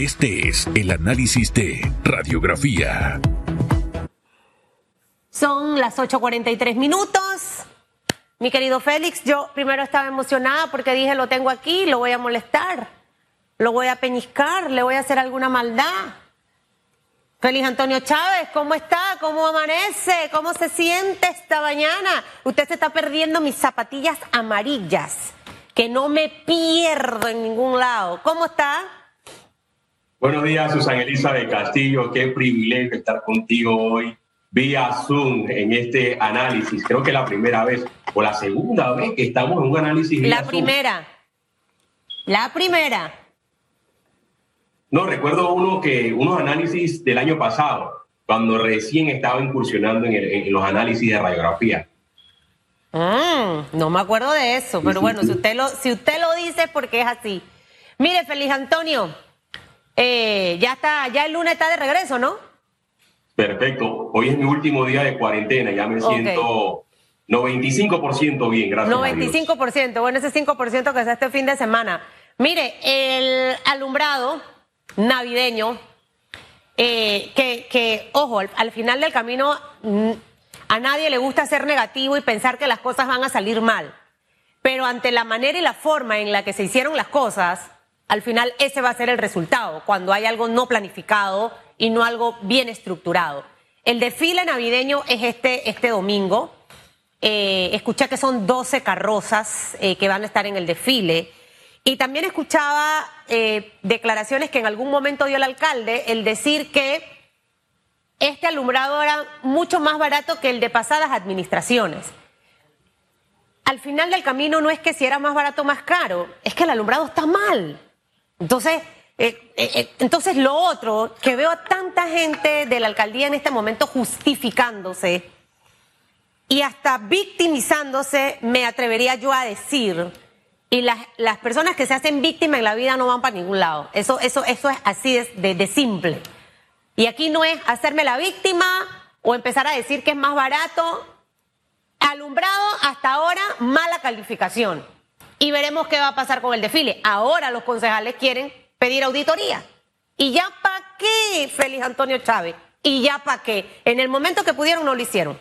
Este es el análisis de radiografía. Son las 8.43 minutos. Mi querido Félix, yo primero estaba emocionada porque dije, lo tengo aquí, lo voy a molestar, lo voy a peñiscar, le voy a hacer alguna maldad. Félix Antonio Chávez, ¿cómo está? ¿Cómo amanece? ¿Cómo se siente esta mañana? Usted se está perdiendo mis zapatillas amarillas, que no me pierdo en ningún lado. ¿Cómo está? Buenos días, Susana Elisa de Castillo. Qué privilegio estar contigo hoy vía Zoom en este análisis. Creo que es la primera vez o la segunda vez que estamos en un análisis. La primera. La primera. No, recuerdo uno que, unos análisis del año pasado, cuando recién estaba incursionando en, los análisis de radiografía. Mm, no me acuerdo de eso, pero bueno, si usted lo, si usted lo dice porque es así. Mire, Feliz Antonio, eh, ya está, ya el lunes está de regreso, ¿no? Perfecto. Hoy es mi último día de cuarentena, ya me siento 95% bien, gracias. 95%, bueno, ese 5% que es este fin de semana. Mire, el alumbrado navideño, eh, que, que, ojo, al, final del camino mm, a nadie le gusta ser negativo y pensar que las cosas van a salir mal. Pero ante la manera y la forma en la que se hicieron las cosas, al final ese va a ser el resultado, cuando hay algo no planificado y no algo bien estructurado. El desfile navideño es este, este domingo. Eh, escuché que son 12 carrozas eh, que van a estar en el desfile. Y también escuchaba eh, declaraciones que en algún momento dio el alcalde, el decir que este alumbrado era mucho más barato que el de pasadas administraciones. Al final del camino no es que si era más barato o más caro, es que el alumbrado está mal. Entonces, eh, eh, eh, entonces lo otro, que veo a tanta gente de la alcaldía en este momento justificándose y hasta victimizándose, me atrevería yo a decir, y las, las personas que se hacen víctimas en la vida no van para ningún lado. Eso, eso, eso es así de, de simple. Y aquí no es hacerme la víctima o empezar a decir que es más barato. Alumbrado hasta ahora, mala calificación y veremos qué va a pasar con el desfile. Ahora los concejales quieren pedir auditoría. ¿Y ya para qué, Félix Antonio Chávez? ¿Y ya para qué? En el momento que pudieron no lo hicieron.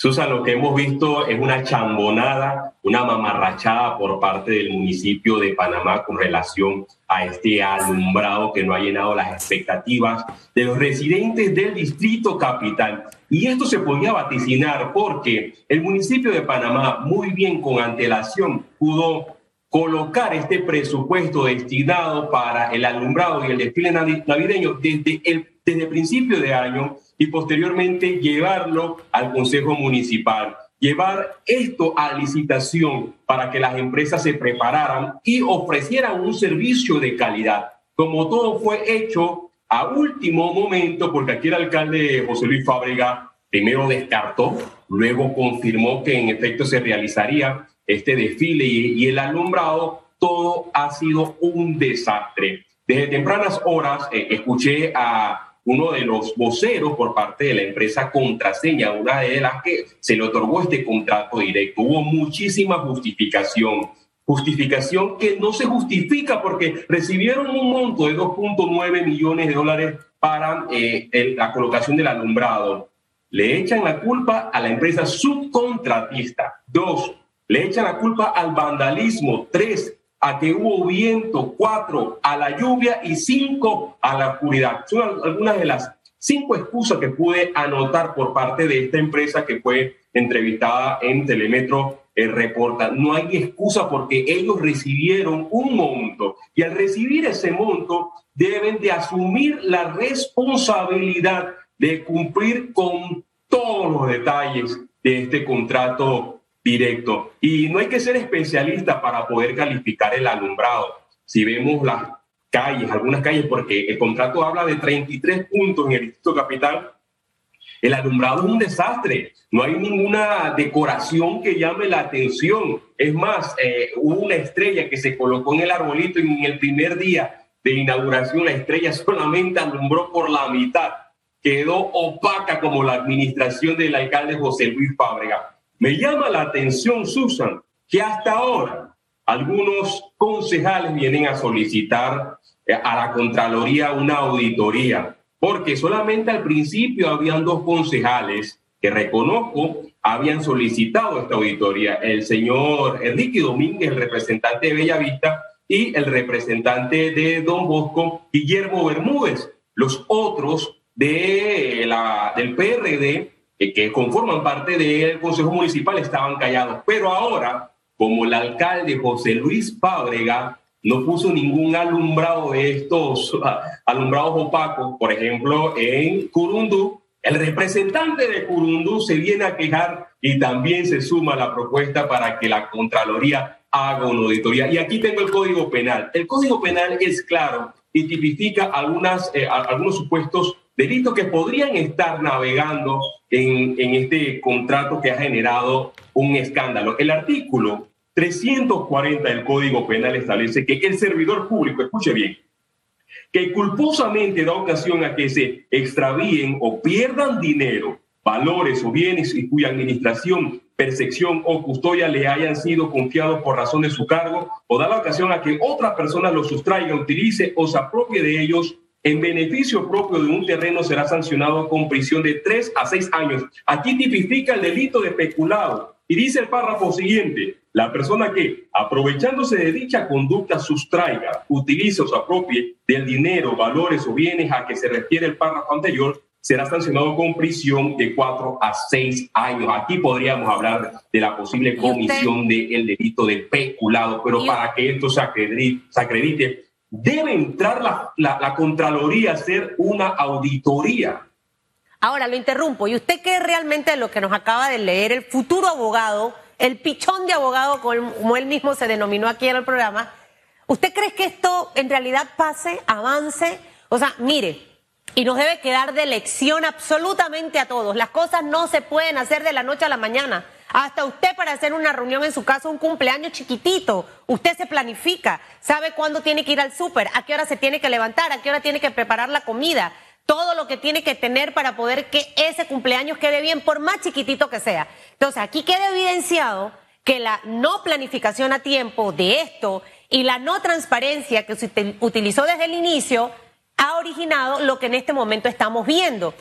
Susan, lo que hemos visto es una chambonada, una mamarrachada por parte del municipio de Panamá con relación a este alumbrado que no ha llenado las expectativas de los residentes del distrito capital. Y esto se podía vaticinar porque el municipio de Panamá muy bien con antelación pudo colocar este presupuesto destinado para el alumbrado y el desfile navideño desde el desde principio de año y posteriormente llevarlo al Consejo Municipal. Llevar esto a licitación para que las empresas se prepararan y ofrecieran un servicio de calidad. Como todo fue hecho a último momento, porque aquí el alcalde José Luis Fábrega primero descartó, luego confirmó que en efecto se realizaría este desfile y, el alumbrado, todo ha sido un desastre. Desde tempranas horas eh, escuché a uno de los voceros por parte de la empresa Contraseña, una de las que se le otorgó este contrato directo. Hubo muchísima justificación, justificación que no se justifica porque recibieron un monto de 2.9 millones de dólares para eh, la colocación del alumbrado. Le echan la culpa a la empresa subcontratista. Dos, le echan la culpa al vandalismo. Tres, a que hubo viento, cuatro a la lluvia y cinco a la oscuridad. Son algunas de las cinco excusas que pude anotar por parte de esta empresa que fue entrevistada en Telemetro el Reporta. No hay excusa porque ellos recibieron un monto y al recibir ese monto deben de asumir la responsabilidad de cumplir con todos los detalles de este contrato directo. Y no hay que ser especialista para poder calificar el alumbrado. Si vemos las calles, algunas calles, porque el contrato habla de 33 puntos en el Distrito Capital, el alumbrado es un desastre. No hay ninguna decoración que llame la atención. Es más, eh, hubo una estrella que se colocó en el arbolito y en el primer día de inauguración la estrella solamente alumbró por la mitad. Quedó opaca como la administración del alcalde José Luis Fábrega. Me llama la atención, Susan, que hasta ahora algunos concejales vienen a solicitar eh, a la Contraloría una auditoría, porque solamente al principio habían dos concejales que reconozco habían solicitado esta auditoría, el señor Enrique Domínguez, el representante de Bellavista, y el representante de Don Bosco, Guillermo Bermúdez. Los otros de la, del PRD, que conforman parte del Consejo Municipal, estaban callados. Pero ahora, como el alcalde José Luis Pábrega no puso ningún alumbrado de estos alumbrados opacos, por ejemplo, en Curundú, el representante de Curundú se viene a quejar y también se suma a la propuesta para que la Contraloría haga una auditoría. Y aquí tengo el Código Penal. El Código Penal es claro y tipifica algunas, eh, algunos supuestos delitos que podrían estar navegando en, en este contrato que ha generado un escándalo. El artículo 340 del Código Penal establece que el servidor público, escuche bien, que culposamente da ocasión a que se extravíen o pierdan dinero, valores o bienes y cuya administración, percepción o custodia le hayan sido confiados por razón de su cargo o da la ocasión a que otra persona los sustraiga, utilice o se apropie de ellos en beneficio propio de un terreno será sancionado con prisión de tres a seis años. Aquí tipifica el delito de peculado. Y dice el párrafo siguiente, la persona que, aprovechándose de dicha conducta, sustraiga, utilice o se apropie del dinero, valores o bienes a que se refiere el párrafo anterior, será sancionado con prisión de cuatro a seis años. Aquí podríamos hablar de la posible comisión del delito de peculado, pero para que esto se acredite, debe entrar la, la, Contraloría a hacer una auditoría. Ahora lo interrumpo. ¿Y usted qué realmente lo que nos acaba de leer el futuro abogado? el pichón de abogado, como él mismo se denominó aquí en el programa, ¿usted cree que esto en realidad pase, avance? O sea, mire, y nos debe quedar de lección absolutamente a todos. Las cosas no se pueden hacer de la noche a la mañana. Hasta usted para hacer una reunión en su casa, un cumpleaños chiquitito, usted se planifica, sabe cuándo tiene que ir al súper, a qué hora se tiene que levantar, a qué hora tiene que preparar la comida, todo lo que tiene que tener para poder que ese cumpleaños quede bien, por más chiquitito que sea. Entonces, aquí queda evidenciado que la no planificación a tiempo de esto y la no transparencia que se utilizó desde el inicio ha originado lo que en este momento estamos viendo.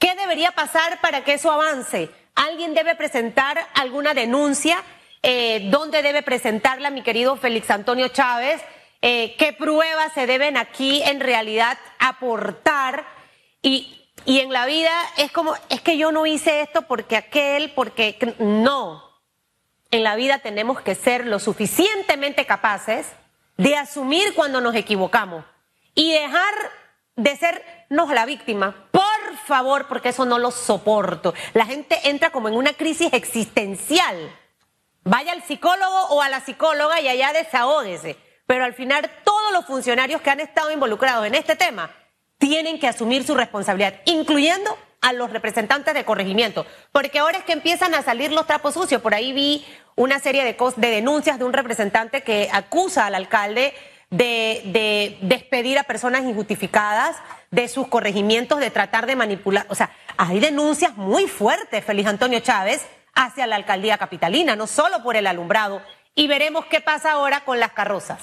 ¿Qué debería pasar para que eso avance? ¿Alguien debe presentar alguna denuncia? Eh, ¿Dónde debe presentarla mi querido Félix Antonio Chávez? Eh, qué pruebas se deben aquí en realidad aportar y, y en la vida es como, es que yo no hice esto porque aquel, porque no. En la vida tenemos que ser lo suficientemente capaces de asumir cuando nos equivocamos y dejar de sernos la víctima. Por favor, porque eso no lo soporto. La gente entra como en una crisis existencial. Vaya al psicólogo o a la psicóloga y allá desahógese pero al final todos los funcionarios que han estado involucrados en este tema tienen que asumir su responsabilidad, incluyendo a los representantes de corregimiento, porque ahora es que empiezan a salir los trapos sucios. Por ahí vi una serie de, de denuncias de un representante que acusa al alcalde de, de, despedir a personas injustificadas de sus corregimientos, de tratar de manipular. O sea, hay denuncias muy fuertes, Feliz Antonio Chávez, hacia la alcaldía capitalina, no solo por el alumbrado, y veremos qué pasa ahora con las carrozas.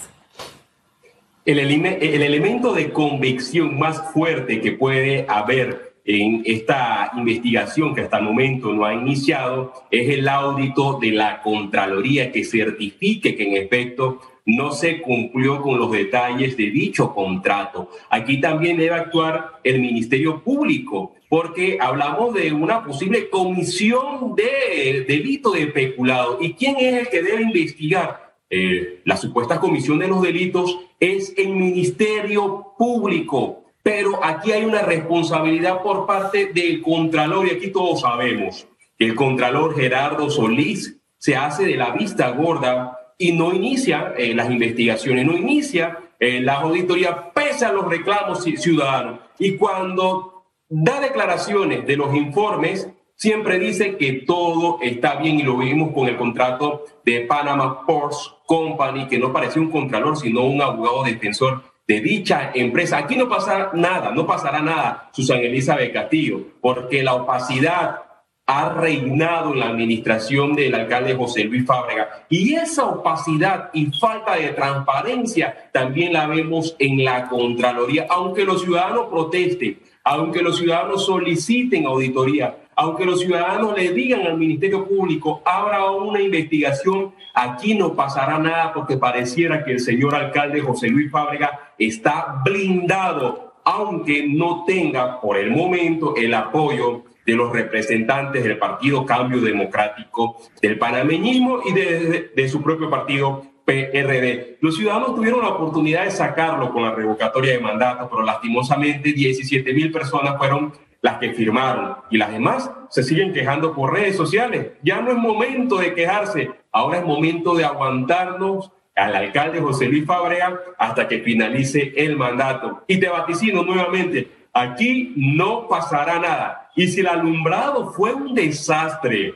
El, el, elemento de convicción más fuerte que puede haber en esta investigación que hasta el momento no ha iniciado es el audito de la Contraloría que certifique que en efecto no se cumplió con los detalles de dicho contrato. Aquí también debe actuar el Ministerio Público, porque hablamos de una posible comisión de delito de peculado. ¿Y quién es el que debe investigar? Eh, la supuesta comisión de los delitos es el Ministerio Público, pero aquí hay una responsabilidad por parte del Contralor, y aquí todos sabemos que el Contralor Gerardo Solís se hace de la vista gorda y no inicia eh, las investigaciones, no inicia eh, la auditoría pese a los reclamos ciudadanos. Y cuando da declaraciones de los informes, siempre dice que todo está bien y lo vimos con el contrato de Panama Ports Company, que no parecía un contralor, sino un abogado defensor de dicha empresa. Aquí no pasa nada, no pasará nada, Susana Elizabeth Castillo, porque la opacidad ha reinado en la administración del alcalde José Luis Fábrega. Y esa opacidad y falta de transparencia también la vemos en la Contraloría, aunque los ciudadanos protesten, aunque los ciudadanos soliciten auditoría, aunque los ciudadanos le digan al Ministerio Público, habrá una investigación, aquí no pasará nada porque pareciera que el señor alcalde José Luis Fábrega está blindado, aunque no tenga por el momento el apoyo de los representantes del Partido Cambio Democrático, del panameñismo y de, su propio partido PRD. Los ciudadanos tuvieron la oportunidad de sacarlo con la revocatoria de mandato, pero lastimosamente 17 mil personas fueron las que firmaron y las demás se siguen quejando por redes sociales. Ya no es momento de quejarse, ahora es momento de aguantarnos al alcalde José Luis Fabrea hasta que finalice el mandato. Y te vaticino nuevamente, aquí no pasará nada. Y si el alumbrado fue un desastre,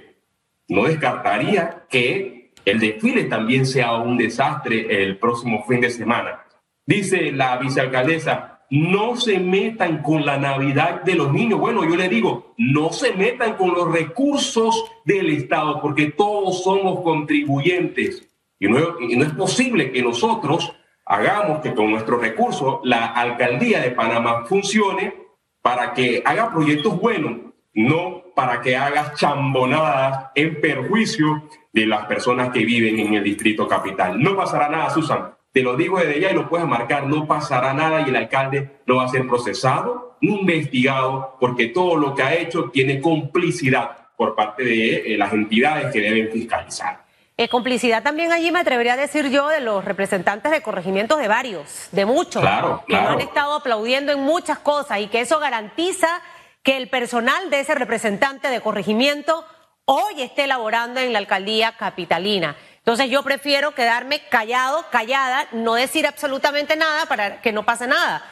no descartaría que el desfile también sea un desastre el próximo fin de semana. Dice la vicealcaldesa, no se metan con la Navidad de los niños. Bueno, yo le digo, no se metan con los recursos del Estado, porque todos somos contribuyentes. Y no, es posible que nosotros hagamos que con nuestros recursos la alcaldía de Panamá funcione para que haga proyectos buenos, no para que haga chambonadas en perjuicio de las personas que viven en el distrito capital. No pasará nada, Susan. Te lo digo desde ya y lo puedes marcar, no pasará nada y el alcalde no va a ser procesado ni investigado porque todo lo que ha hecho tiene complicidad por parte de eh, las entidades que deben fiscalizar. Eh, complicidad también allí me atrevería a decir yo de los representantes de corregimientos de varios, de muchos, que han estado aplaudiendo en muchas cosas y que eso garantiza que el personal de ese representante de corregimiento hoy esté elaborando en la alcaldía capitalina. Entonces yo prefiero quedarme callado, callada, no decir absolutamente nada para que no pase nada.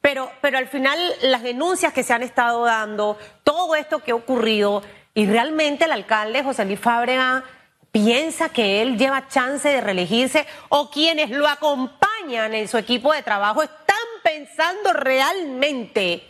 Pero, pero al final las denuncias que se han estado dando, todo esto que ha ocurrido, y realmente el alcalde José Luis Fábrega piensa que él lleva chance de reelegirse o quienes lo acompañan en su equipo de trabajo están pensando realmente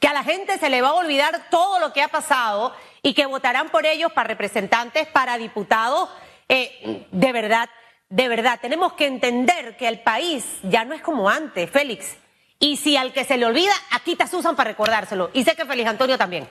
que a la gente se le va a olvidar todo lo que ha pasado y que votarán por ellos para representantes, para diputados. Eh, de verdad, de verdad, tenemos que entender que el país ya no es como antes, Félix. Y si al que se le olvida, aquí te usan para recordárselo. Y sé que Félix Antonio también.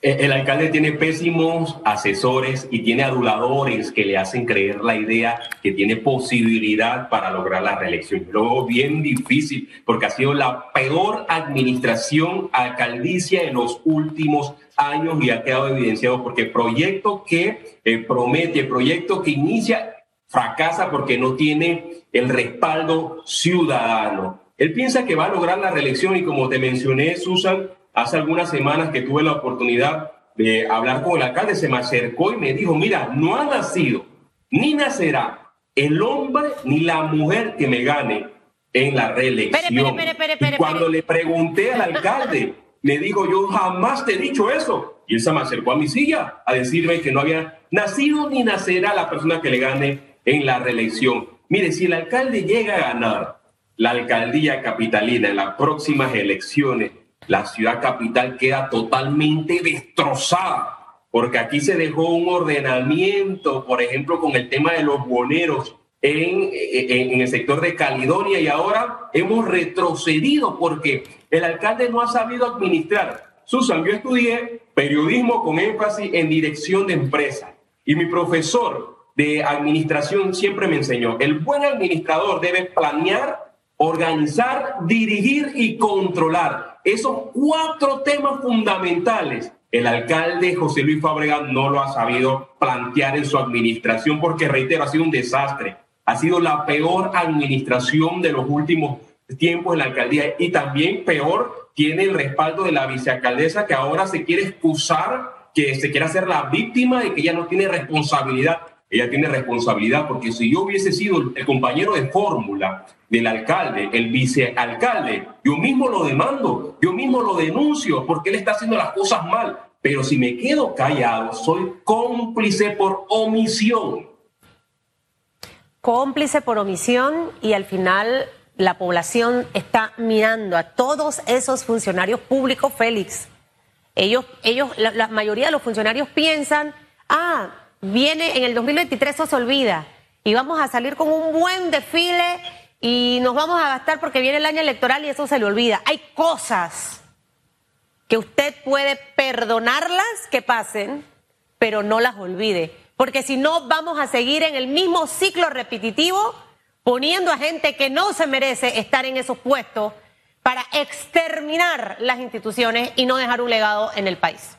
Eh, el alcalde tiene pésimos asesores y tiene aduladores que le hacen creer la idea que tiene posibilidad para lograr la reelección. Luego bien difícil porque ha sido la peor administración alcaldicia en los últimos años y ha quedado evidenciado porque proyecto que eh, promete, proyecto que inicia, fracasa porque no tiene el respaldo ciudadano. Él piensa que va a lograr la reelección y como te mencioné, Susan, hace algunas semanas que tuve la oportunidad de hablar con el alcalde, se me acercó y me dijo, mira, no ha nacido ni nacerá el hombre ni la mujer que me gane en la reelección. y cuando le pregunté al alcalde, me dijo, yo jamás te he dicho eso. Y él se me acercó a mi silla a decirme que no había nacido ni nacerá la persona que le gane en la reelección. Mire, si el alcalde llega a ganar la alcaldía capitalina en las próximas elecciones, la ciudad capital queda totalmente destrozada, porque aquí se dejó un ordenamiento, por ejemplo, con el tema de los boneros en, el sector de Caledonia y ahora hemos retrocedido porque el alcalde no ha sabido administrar. Susan, yo estudié periodismo con énfasis en dirección de empresas y mi profesor de administración siempre me enseñó, el buen administrador debe planear, organizar, dirigir y controlar esos cuatro temas fundamentales, el alcalde José Luis Fabregat no lo ha sabido plantear en su administración porque, reitero, ha sido un desastre. Ha sido la peor administración de los últimos tiempos en la alcaldía y también peor tiene el respaldo de la vicealcaldesa que ahora se quiere excusar, que se quiere hacer la víctima de que ella no tiene responsabilidad ella tiene responsabilidad porque si yo hubiese sido el compañero de fórmula del alcalde, el vicealcalde, yo mismo lo demando, yo mismo lo denuncio porque él está haciendo las cosas mal. Pero si me quedo callado, soy cómplice por omisión. Cómplice por omisión y al final la población está mirando a todos esos funcionarios públicos, Félix Ellos, ellos, la, la mayoría de los funcionarios piensan, ah, viene en el 2023 eso se olvida y vamos a salir con un buen desfile y nos vamos a gastar porque viene el año electoral y eso se le olvida. Hay cosas que usted puede perdonarlas que pasen, pero no las olvide, porque si no vamos a seguir en el mismo ciclo repetitivo poniendo a gente que no se merece estar en esos puestos para exterminar las instituciones y no dejar un legado en el país.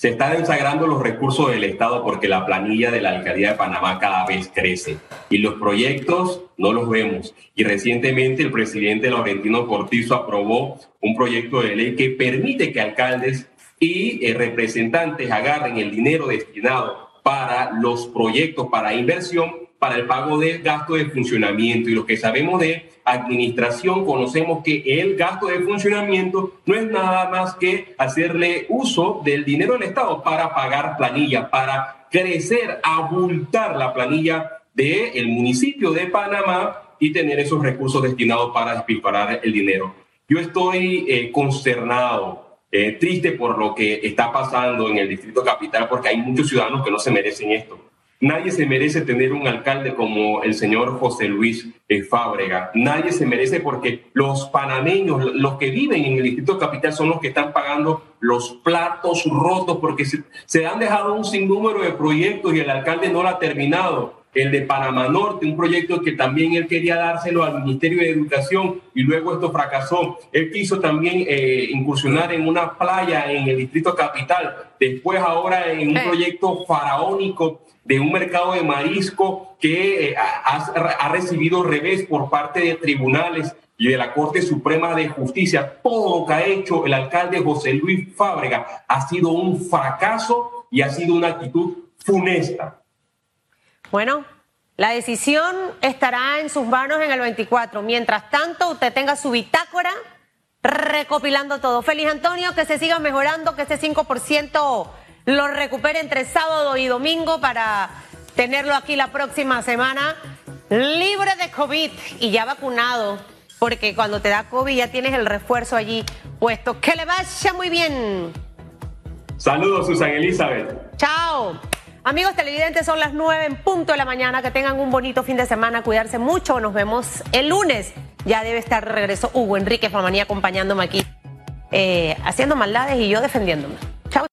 Se están desagrando los recursos del Estado porque la planilla de la Alcaldía de Panamá cada vez crece y los proyectos no los vemos. Y recientemente el presidente Laurentino Cortizo aprobó un proyecto de ley que permite que alcaldes y eh, representantes agarren el dinero destinado para los proyectos, para inversión, para el pago de gasto de funcionamiento. Y lo que sabemos de administración, conocemos que el gasto de funcionamiento no es nada más que hacerle uso del dinero del Estado para pagar planilla, para crecer, abultar la planilla del el municipio de Panamá y tener esos recursos destinados para despilfarrar el dinero. Yo estoy eh, consternado, eh, triste por lo que está pasando en el Distrito Capital, porque hay muchos ciudadanos que no se merecen esto. Nadie se merece tener un alcalde como el señor José Luis eh, Fábrega. Nadie se merece porque los panameños, los que viven en el Distrito Capital son los que están pagando los platos rotos porque se, se han dejado un sinnúmero de proyectos y el alcalde no lo ha terminado el de Panamá Norte, un proyecto que también él quería dárselo al Ministerio de Educación y luego esto fracasó. Él quiso también eh, incursionar en una playa en el Distrito Capital, después ahora en un proyecto faraónico de un mercado de marisco que eh, ha, ha recibido revés por parte de tribunales y de la Corte Suprema de Justicia. Todo lo que ha hecho el alcalde José Luis Fábrega ha sido un fracaso y ha sido una actitud funesta. Bueno, la decisión estará en sus manos en el 24. Mientras tanto, usted tenga su bitácora recopilando todo. Feliz Antonio, que se siga mejorando, que ese 5% lo recupere entre sábado y domingo para tenerlo aquí la próxima semana libre de COVID y ya vacunado, porque cuando te da COVID ya tienes el refuerzo allí puesto. Que le vaya muy bien. Saludos, Susan Elizabeth. Chao. Amigos televidentes, son las nueve en punto de la mañana. Que tengan un bonito fin de semana, cuidarse mucho. Nos vemos el lunes. Ya debe estar de regreso Hugo Enrique Famanía acompañándome aquí, eh, haciendo maldades y yo defendiéndome.